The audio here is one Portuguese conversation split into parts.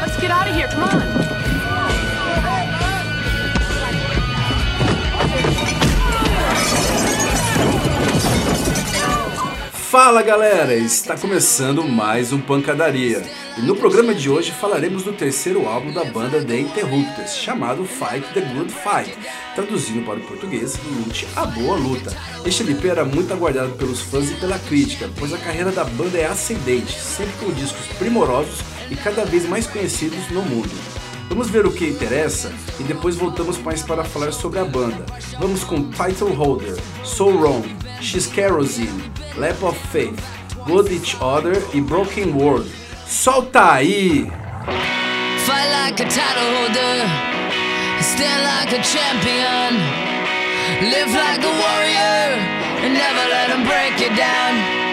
Let's get out of here, come on! Fala galera, está começando mais um Pancadaria. E no programa de hoje falaremos do terceiro álbum da banda The Interrupters, chamado Fight the Good Fight, traduzindo para o português Lute a Boa Luta. Este LP era muito aguardado pelos fãs e pela crítica, pois a carreira da banda é ascendente, sempre com discos primorosos e cada vez mais conhecidos no mundo. Vamos ver o que interessa e depois voltamos mais para falar sobre a banda. Vamos com Title Holder, So Wrong, She's Kerosene, Lap of Faith, Good Each Other e Broken World. Solta aí! Fight like a title holder, stand like a champion, live like a warrior, and never let them break you down.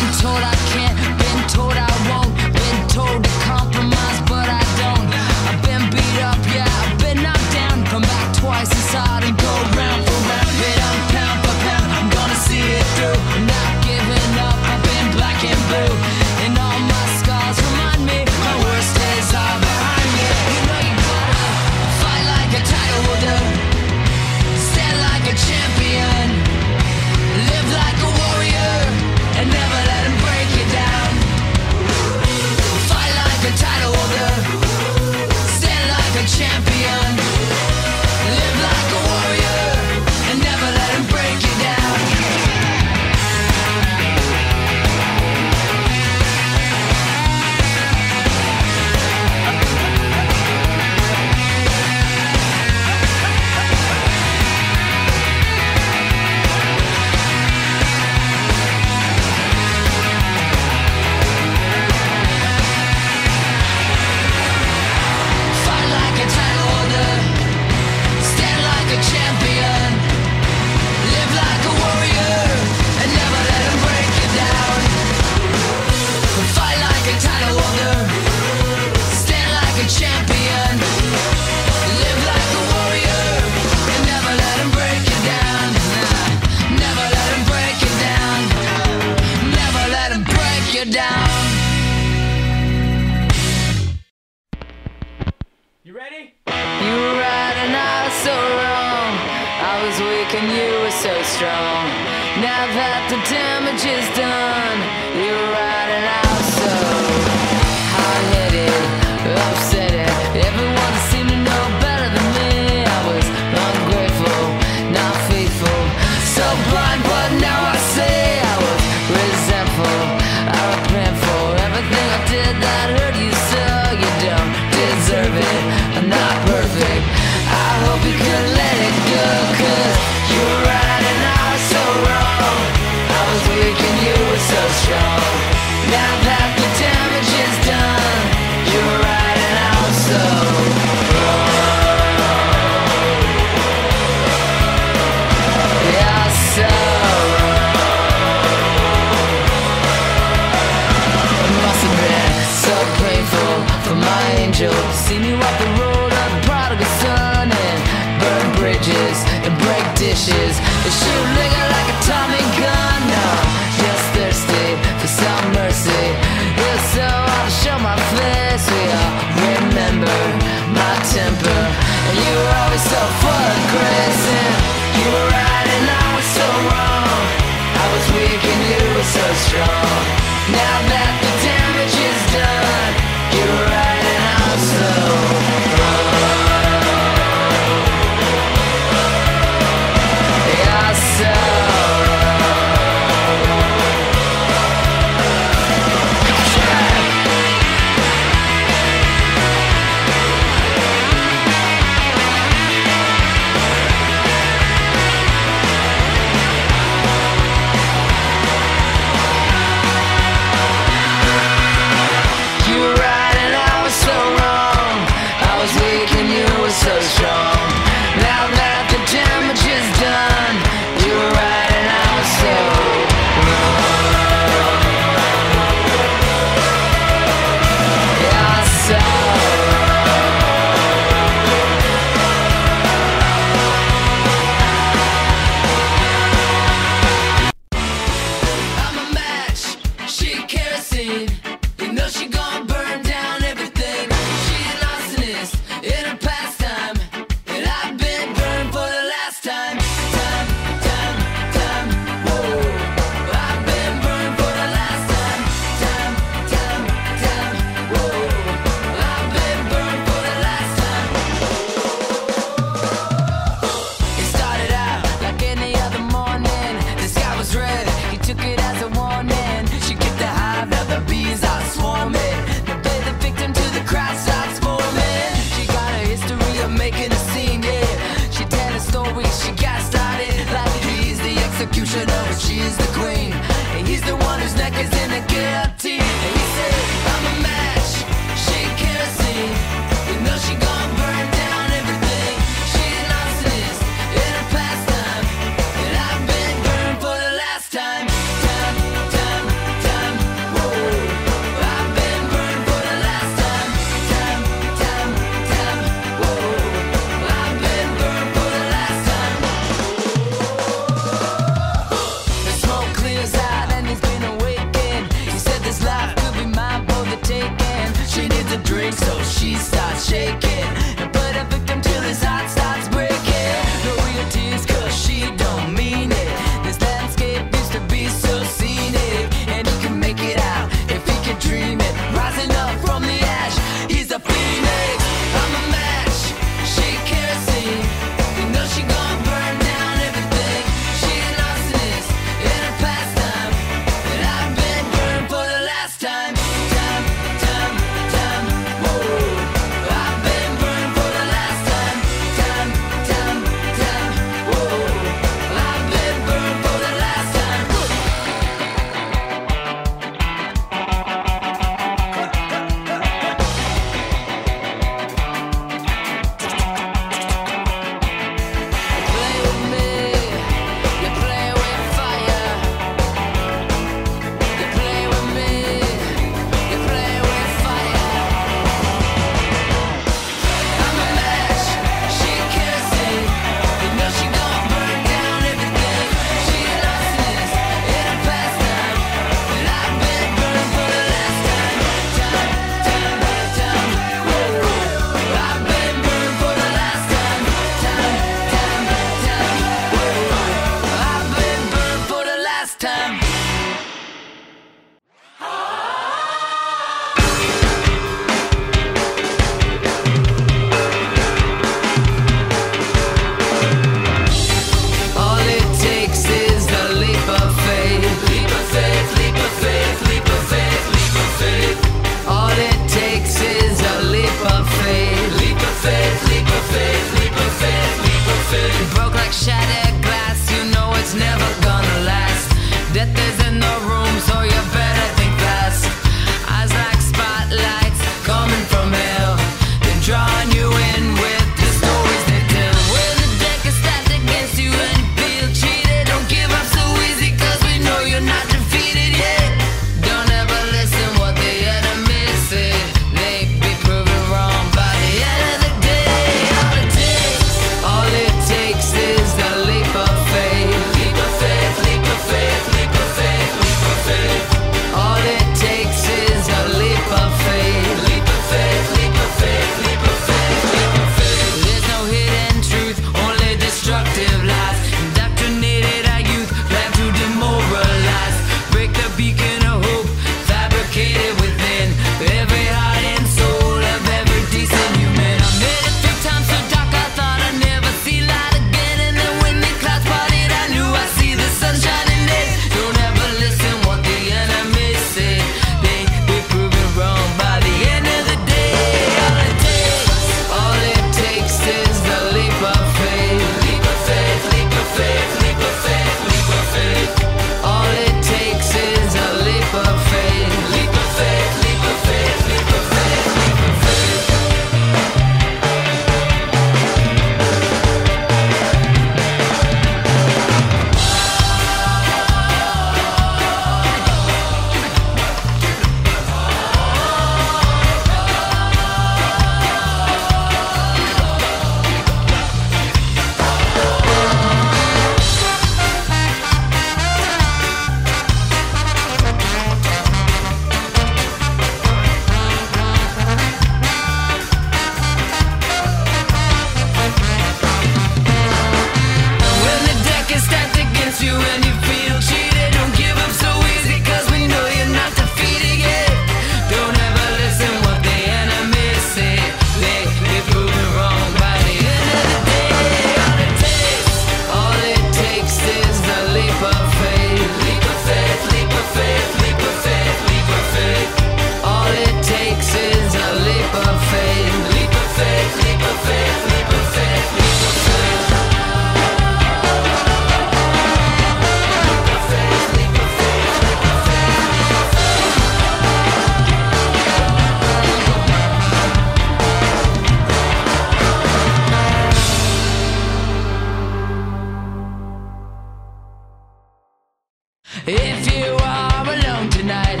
If you are alone tonight,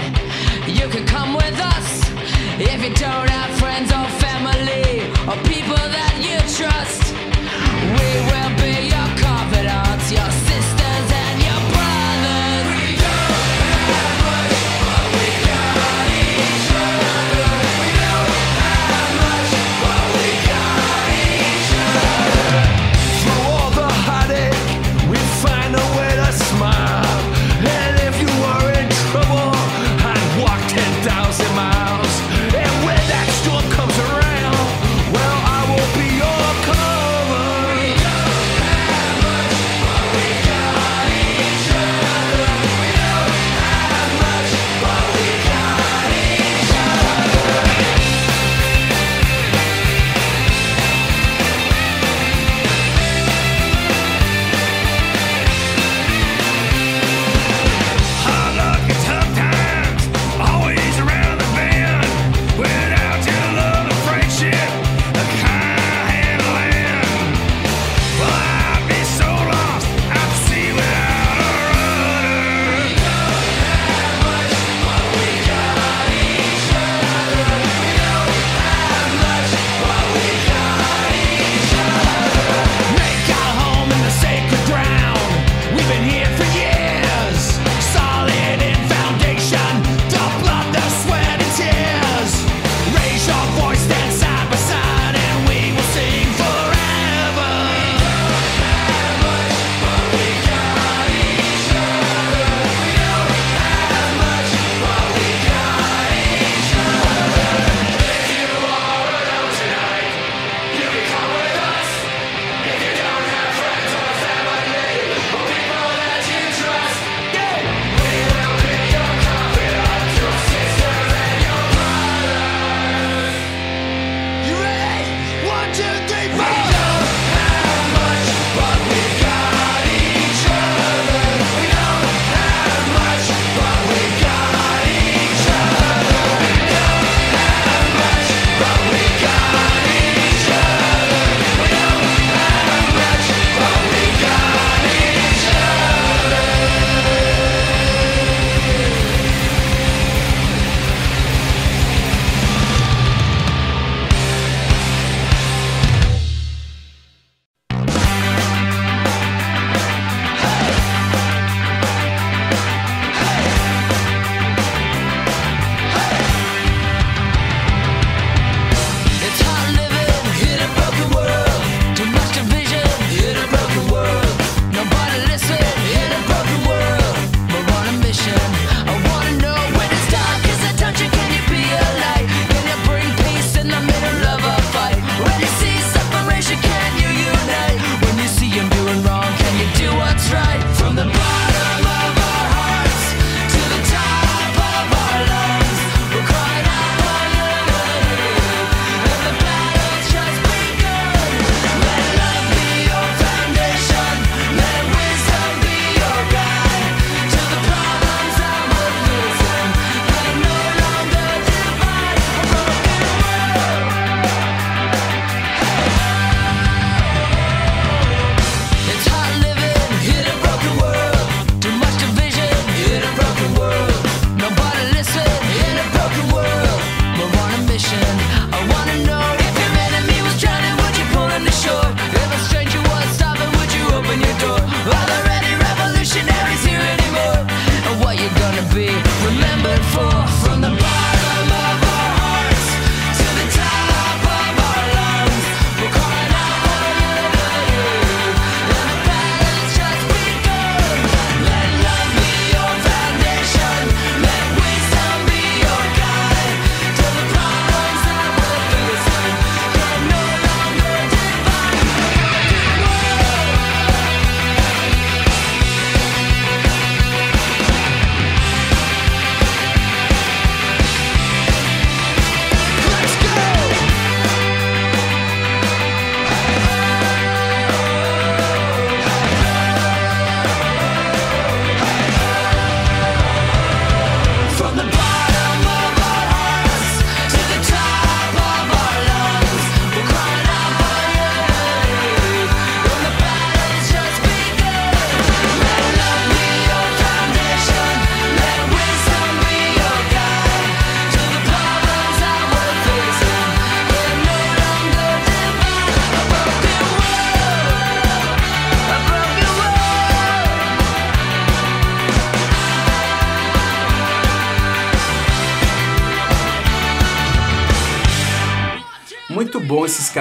you can come with us. If you don't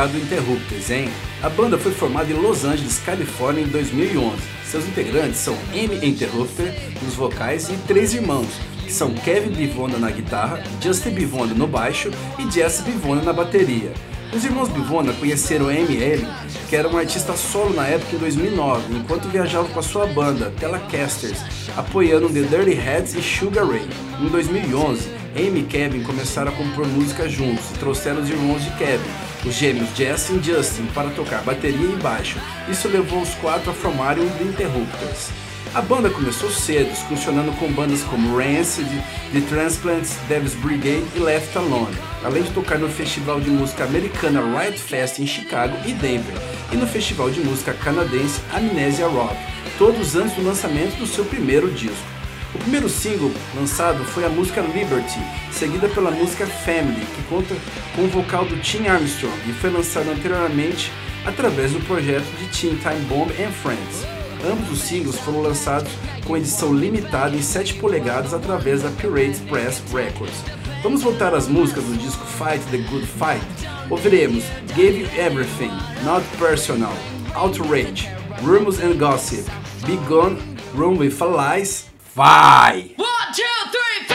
bom esse ska do Interrupters, hein? A banda foi formada em Los Angeles, Califórnia em 2011. Seus integrantes são Amy Interrupter nos vocais e três irmãos, que são Kevin Bivona na guitarra, Justin Bivona no baixo e Jesse Bivona na bateria. Os irmãos Bivona conheceram Ellen, que era uma artista solo na época em 2009, enquanto viajavam com a sua banda, Telecasters, apoiando The Dirty Heads e Sugar Ray. Em 2011, Amy e Kevin começaram a compor música juntos e trouxeram os irmãos de Kevin, os gêmeos Jesse e Justin, para tocar bateria e baixo. Isso levou os quatro a formarem The Interrupters. A banda começou cedo, funcionando com bandas como Rancid, The Transplants, Devil's Brigade e Left Alone, além de tocar no festival de música americana Riot Fest em Chicago e Denver, e no festival de música canadense Amnesia Rock, todos antes do lançamento do seu primeiro disco. O primeiro single lançado foi a música Liberty, seguida pela música Family, que conta com o vocal do Tim Armstrong e foi lançado anteriormente através do projeto de Teen Time Bomb and Friends. Ambos os singles foram lançados com edição limitada em 7 polegadas através da Pirate Press Records. Vamos voltar às músicas do disco Fight the Good Fight. Ouviremos Gave You Everything, Not Personal, Outrage, Rumors and Gossip, Be Gone, Room with Lies, Vai! One, two, three, four.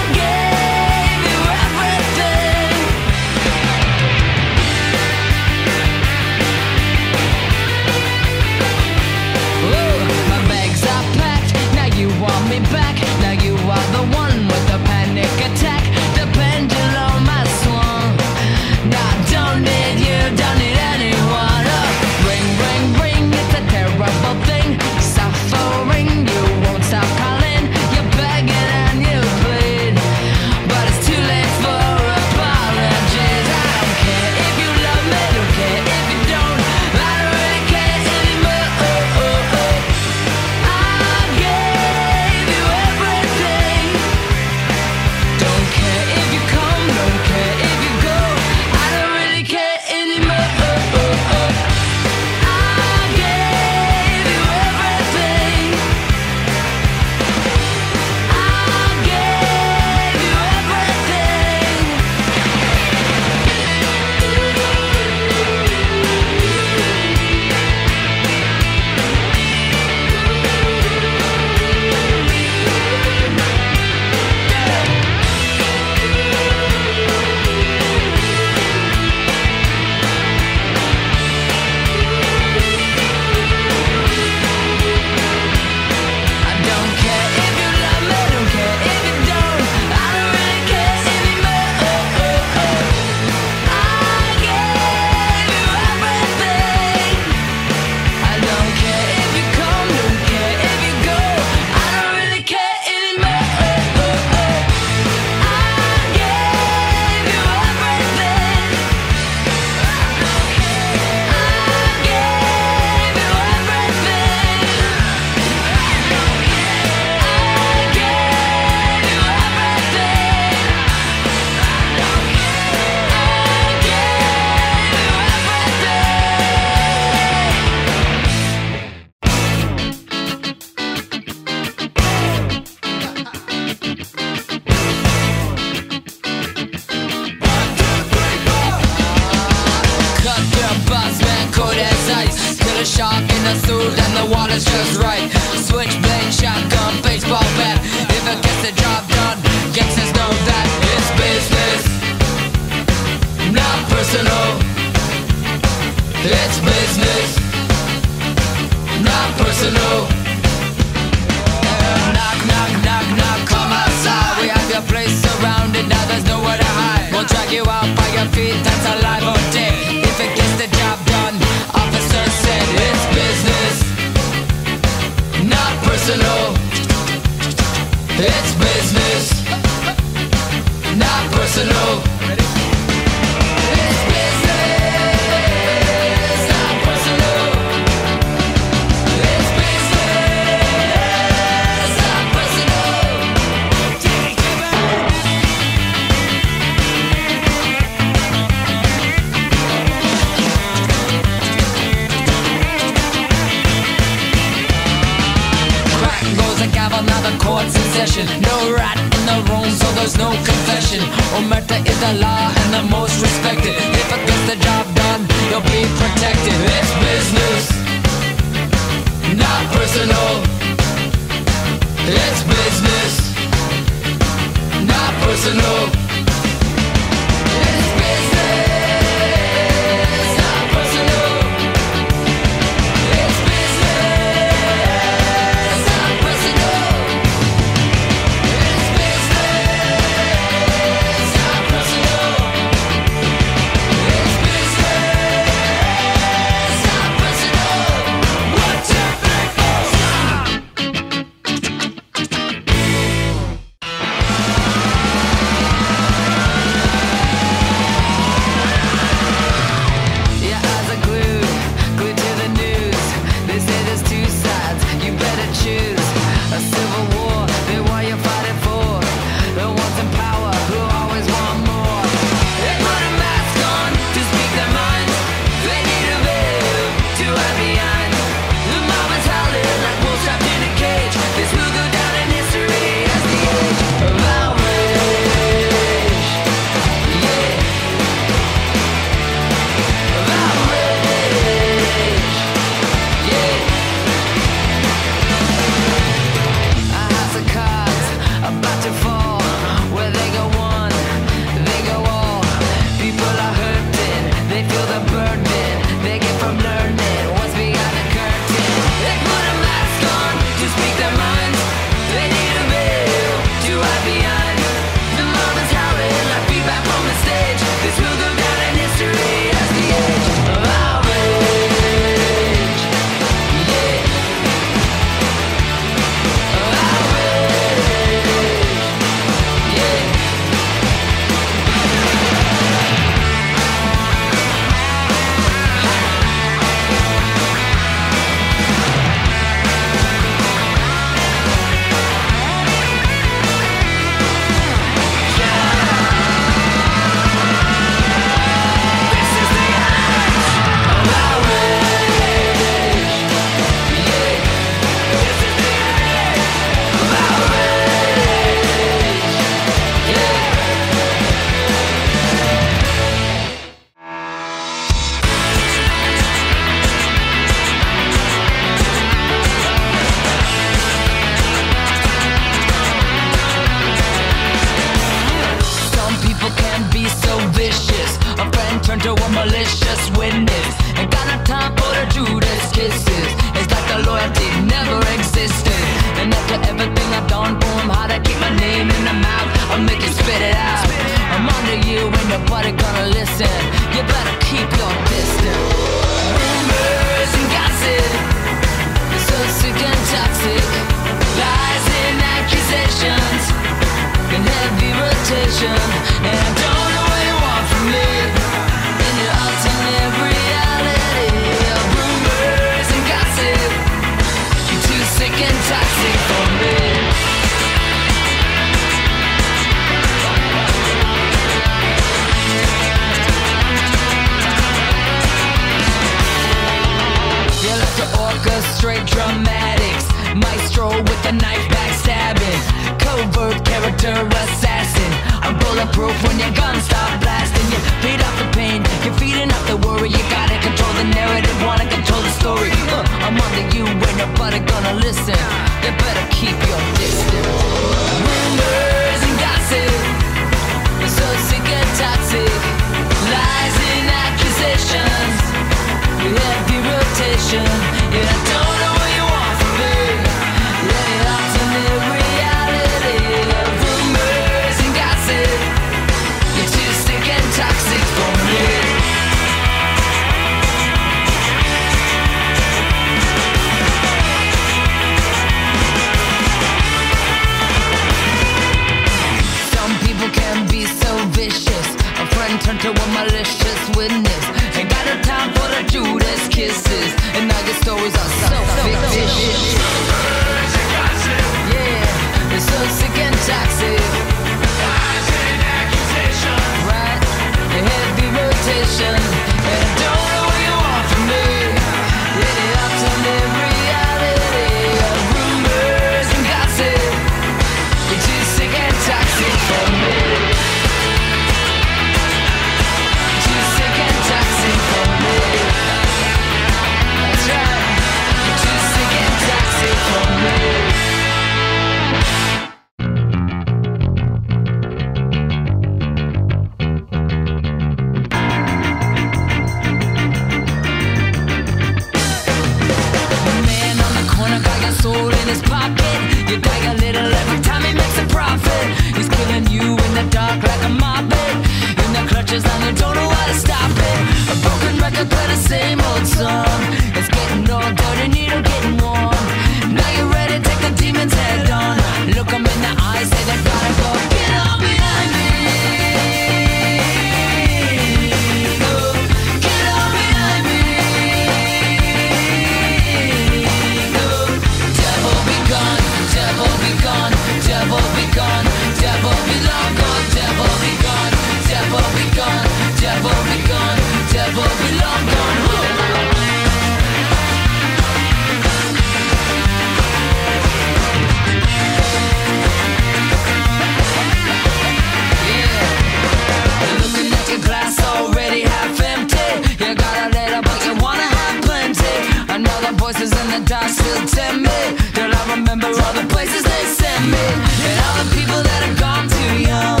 The voices in the dark still tempt me. Till I remember all the places they sent me. And all the people that have gone too young.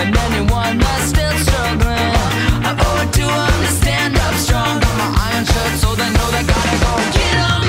And anyone that's still struggling. I owe it to them to stand up strong. Got my iron shirt so they know they gotta go. Get on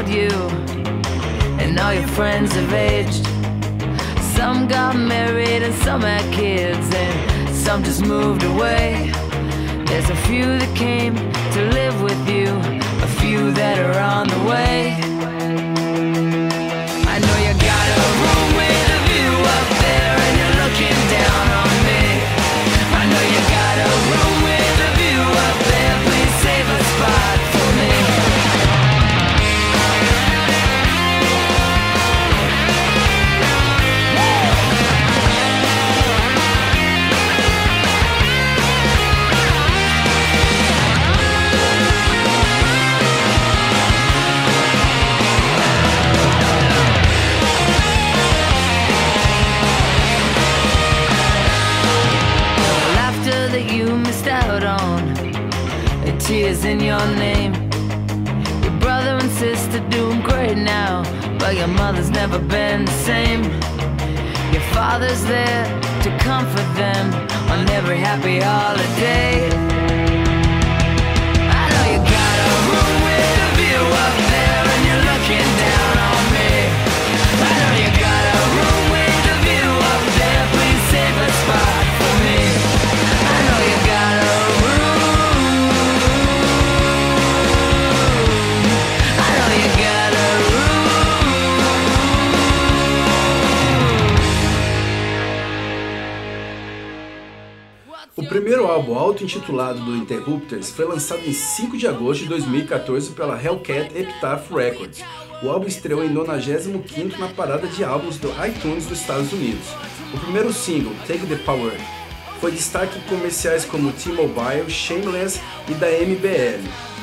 without you, and all your friends have aged. Some got married and some had kids, and some just moved away. There's a few that came to live with you, a few that are on the way. Tears in your name. Your brother and sister doing great now, but your mother's never been the same. Your father's there to comfort them on every happy holiday. Primeiro álbum auto-intitulado do Interrupters foi lançado em 5 de agosto de 2014 pela Hellcat Epitaph Records. O álbum estreou em 95º na parada de álbuns do iTunes dos Estados Unidos. O primeiro single, Take the Power, foi destaque em comerciais como T-Mobile, Shameless e da MBL.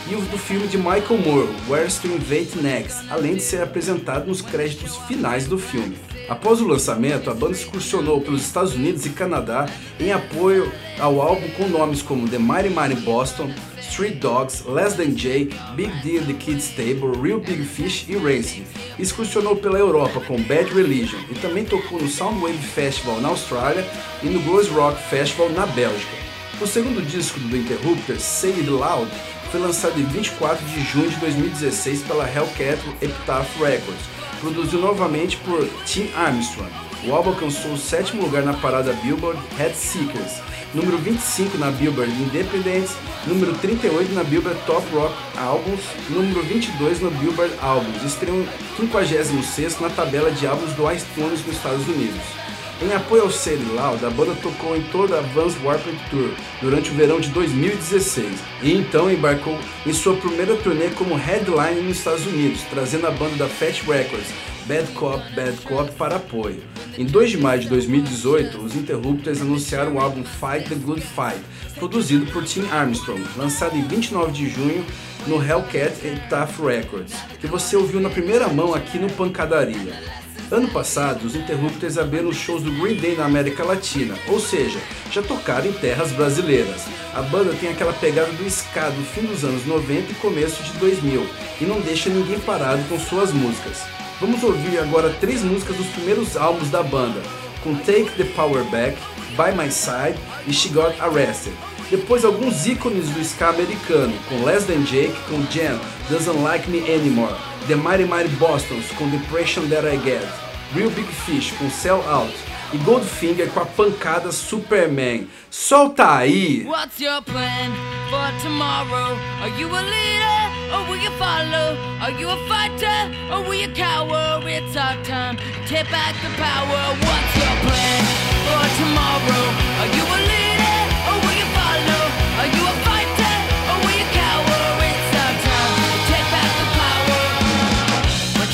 e o do filme de Michael Moore, Where's to Invade Next, além de ser apresentado nos créditos finais do filme. Após o lançamento, a banda excursionou pelos Estados Unidos e Canadá em apoio ao álbum com nomes como The Mighty Mighty Boston, Street Dogs, Less Than Jake, Big Deal The Kids Table, Real Big Fish e Racing. Excursionou pela Europa com Bad Religion e também tocou no Soundwave Festival na Austrália e no Blues Rock Festival na Bélgica. O segundo disco do Interrupter, Say It Loud, foi lançado em 24 de junho de 2016 pela Hellcat Epitaph Records produziu novamente por Tim Armstrong. O álbum alcançou o sétimo lugar na parada Billboard Head Seekers, número 25 na Billboard Independents, número 38 na Billboard Top Rock Albums, número 22 no Billboard Albums, estreou 56 na tabela de álbuns do iTunes nos Estados Unidos. Em apoio ao Say Loud, a banda tocou em toda a Vans Warped Tour durante o verão de 2016 e então embarcou em sua primeira turnê como headline nos Estados Unidos, trazendo a banda da Fat Records, Bad Cop, Bad Cop para apoio. Em 2 de maio de 2018, os Interrupters anunciaram o álbum Fight the Good Fight, produzido por Tim Armstrong, lançado em 29 de junho no Hellcat Epitaph Records, que você ouviu na primeira mão aqui no Pancadaria. Ano passado, os Interrupters abriram os shows do Green Day na América Latina, ou seja, já tocaram em terras brasileiras. A banda tem aquela pegada do ska do fim dos anos 90 e começo de 2000 e não deixa ninguém parado com suas músicas. Vamos ouvir agora três músicas dos primeiros álbuns da banda, com Take the Power Back, By My Side e She Got Arrested. Depois alguns ícones do ska americano, com Less Than Jake, com Jam, Doesn't Like Me Anymore, The Mighty Mighty Bostons com Depression That I Get, Real Big Fish com Sell Out e Goldfinger com a pancada Superman. Solta aí! What's your plan for tomorrow? Are you a leader or will you follow? Are you a fighter or will you cower? It's our time take back the power. What's your plan for tomorrow? Are you a leader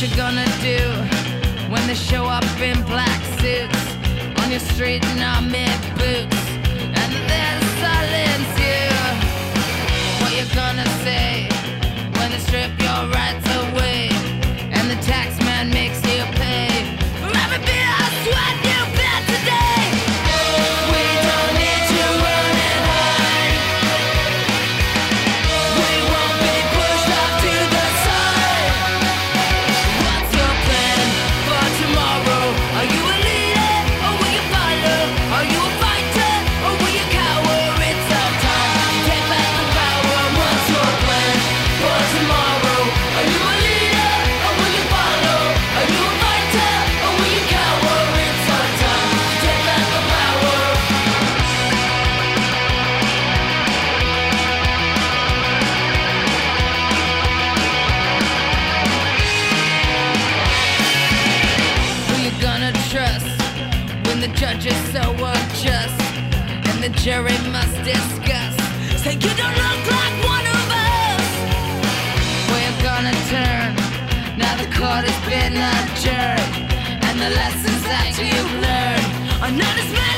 you gonna do when they show up in black suits on your street in army boots and then silence you? What you gonna say when they strip your rights Has been adjourned and the lessons that you've learned are not as many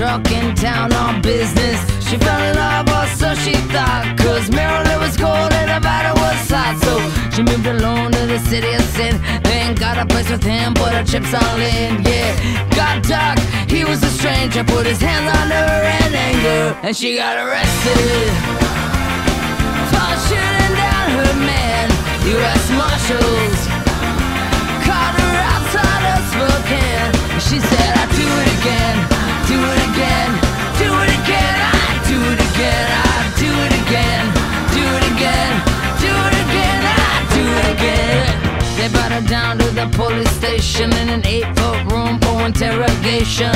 truck in town on business. She fell in love, or so she thought. Cause Maryland was cold and Nevada was hot. So she moved alone to the city of sin. Then got a place with him, put her chips on in. Yeah, got dark, he was a stranger. Put his hands on her in anger. And she got arrested. For shooting down her man. U.S. Marshals caught her outside of Spokane. She said, I'd do it again, I do it again, do it again, do it again, I do it again. They brought her down to the police station in an eight-foot room for interrogation.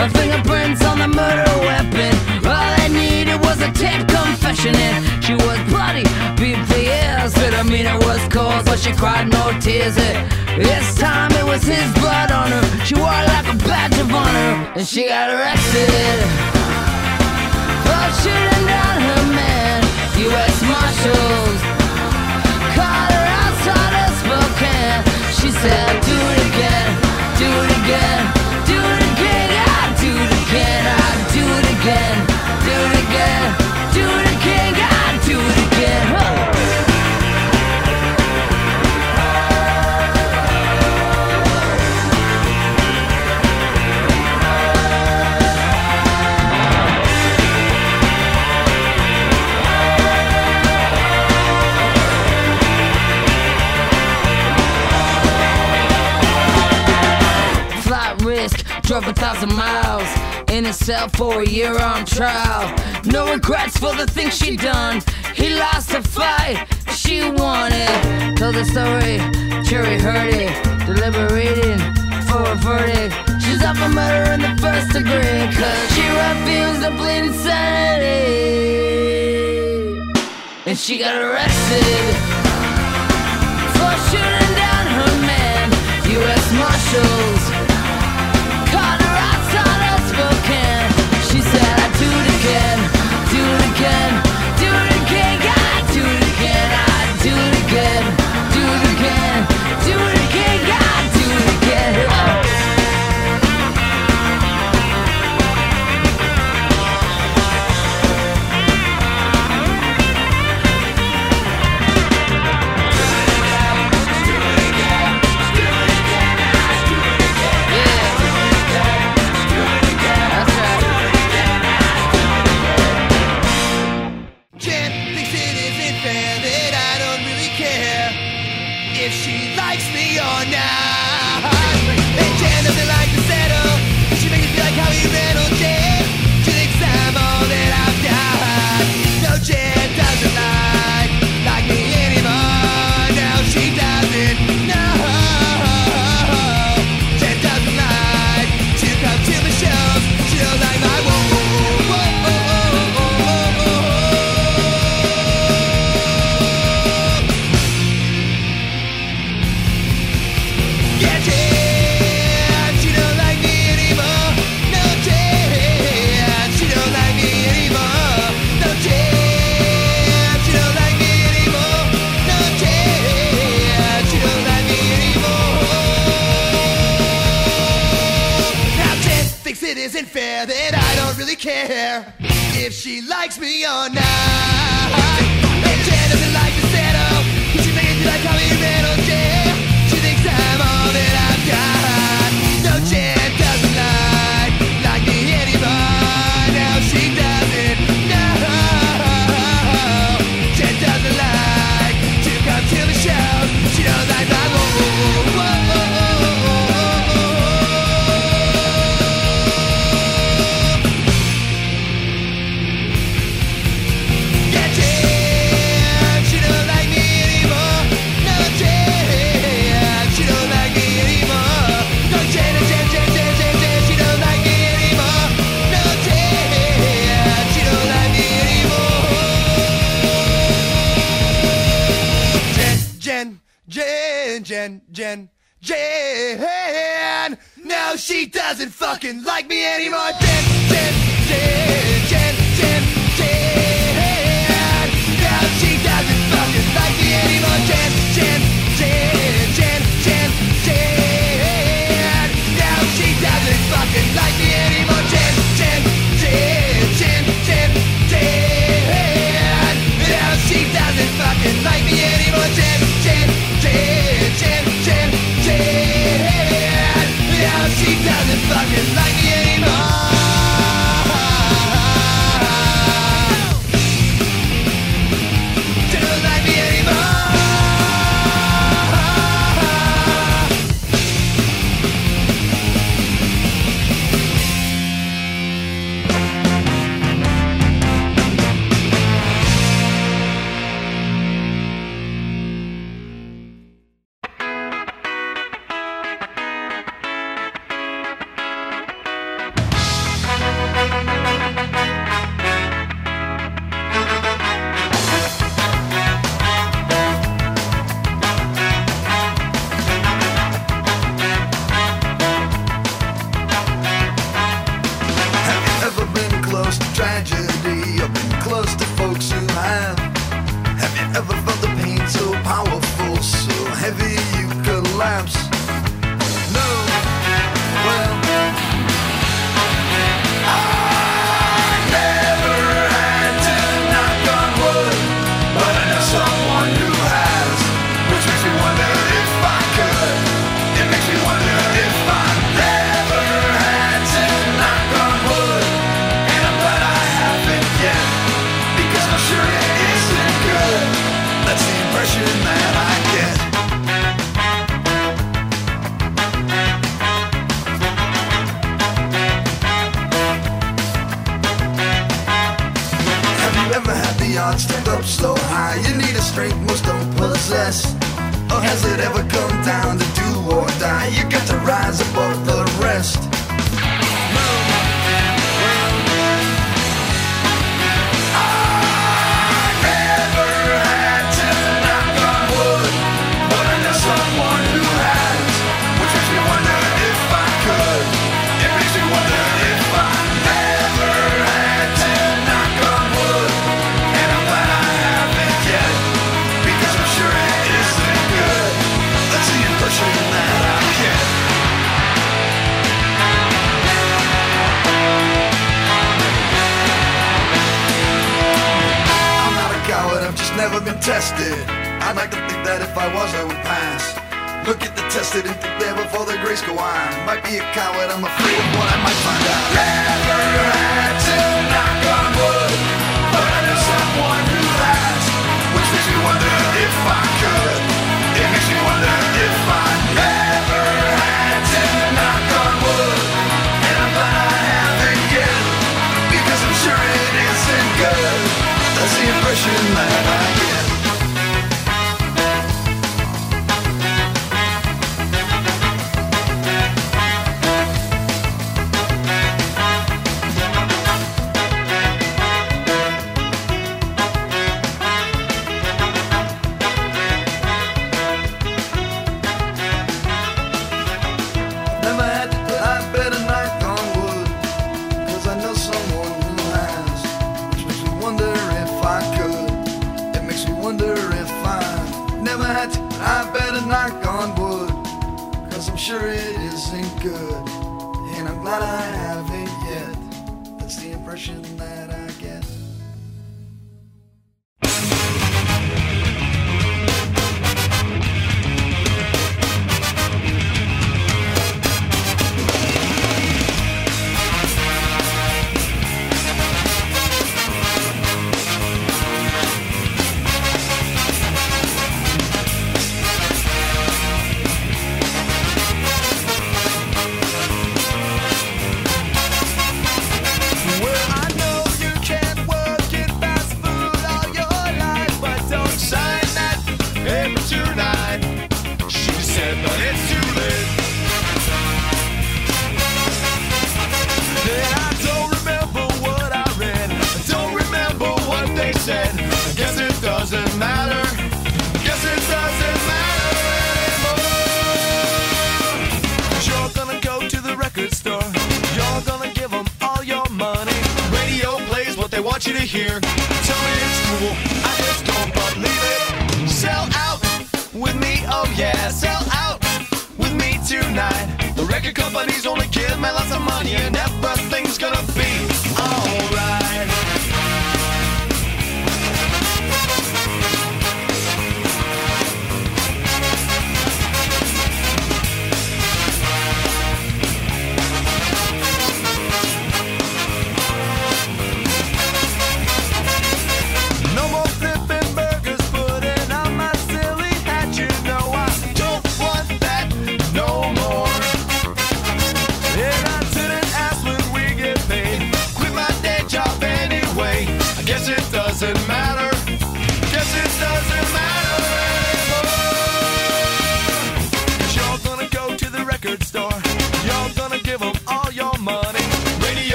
Her fingerprints on the murder weapon. All they needed was a tape confession, and she was bloody, was cold, but she cried no tears. This time it was his blood on her. She wore it like a badge of honor, and she got arrested She said, Do it again, do it again, drove a thousand miles in a cell for a year on trial. No regrets for the things she done. He lost a fight, she won it. Told the story, jury heard it, deliberating for a verdict. She's up for murder in the first degree, cause she refused to plead insanity. And she got arrested for shooting down her man. U.S. Marshals if she likes me or not. never been tested. I'd like to think that if I was, I would pass. Look at the tested and think there before the grace go on. Might be a coward, I'm afraid of what I might find out. Never had to knock on wood, but I know someone who has, which makes me wonder if I. want you to hear. Tell me it's cool. I just don't believe it. Sell out with me, oh yeah. Sell out with me tonight. The record companies only give me lots of money and everything's gonna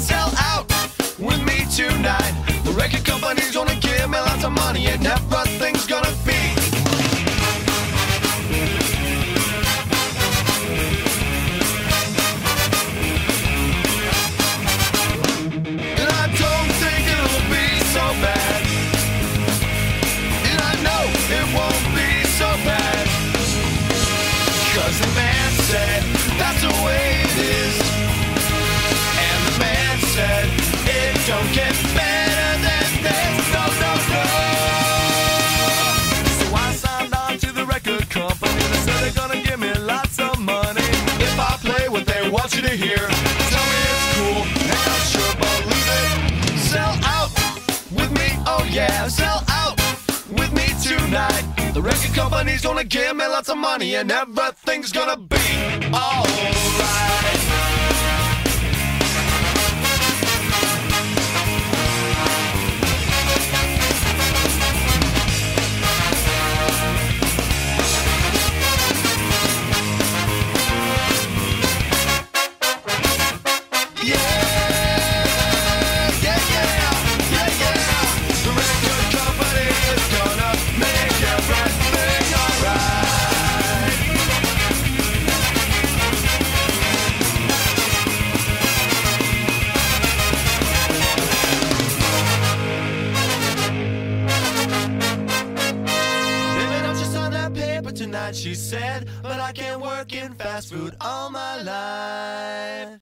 sell out with me tonight. The record company's gonna give me lots of money and everything's gonna to hear. Tell me it's cool, and I sure believe it. Sell out with me, oh yeah, sell out with me tonight. The record company's gonna give me lots of money, and everything's gonna be alright. she said, but I can't work in fast food all my life.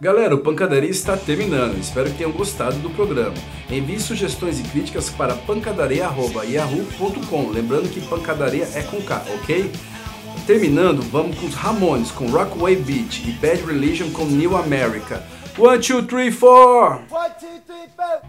Galera, o Pancadaria está terminando. Espero que tenham gostado do programa. Envie sugestões e críticas para pancadaria.yahoo.com. Lembrando que pancadaria é com K, ok? Terminando, vamos com os Ramones, com Rockaway Beach e Bad Religion com New America. One, two, three, four! One, two, three, four!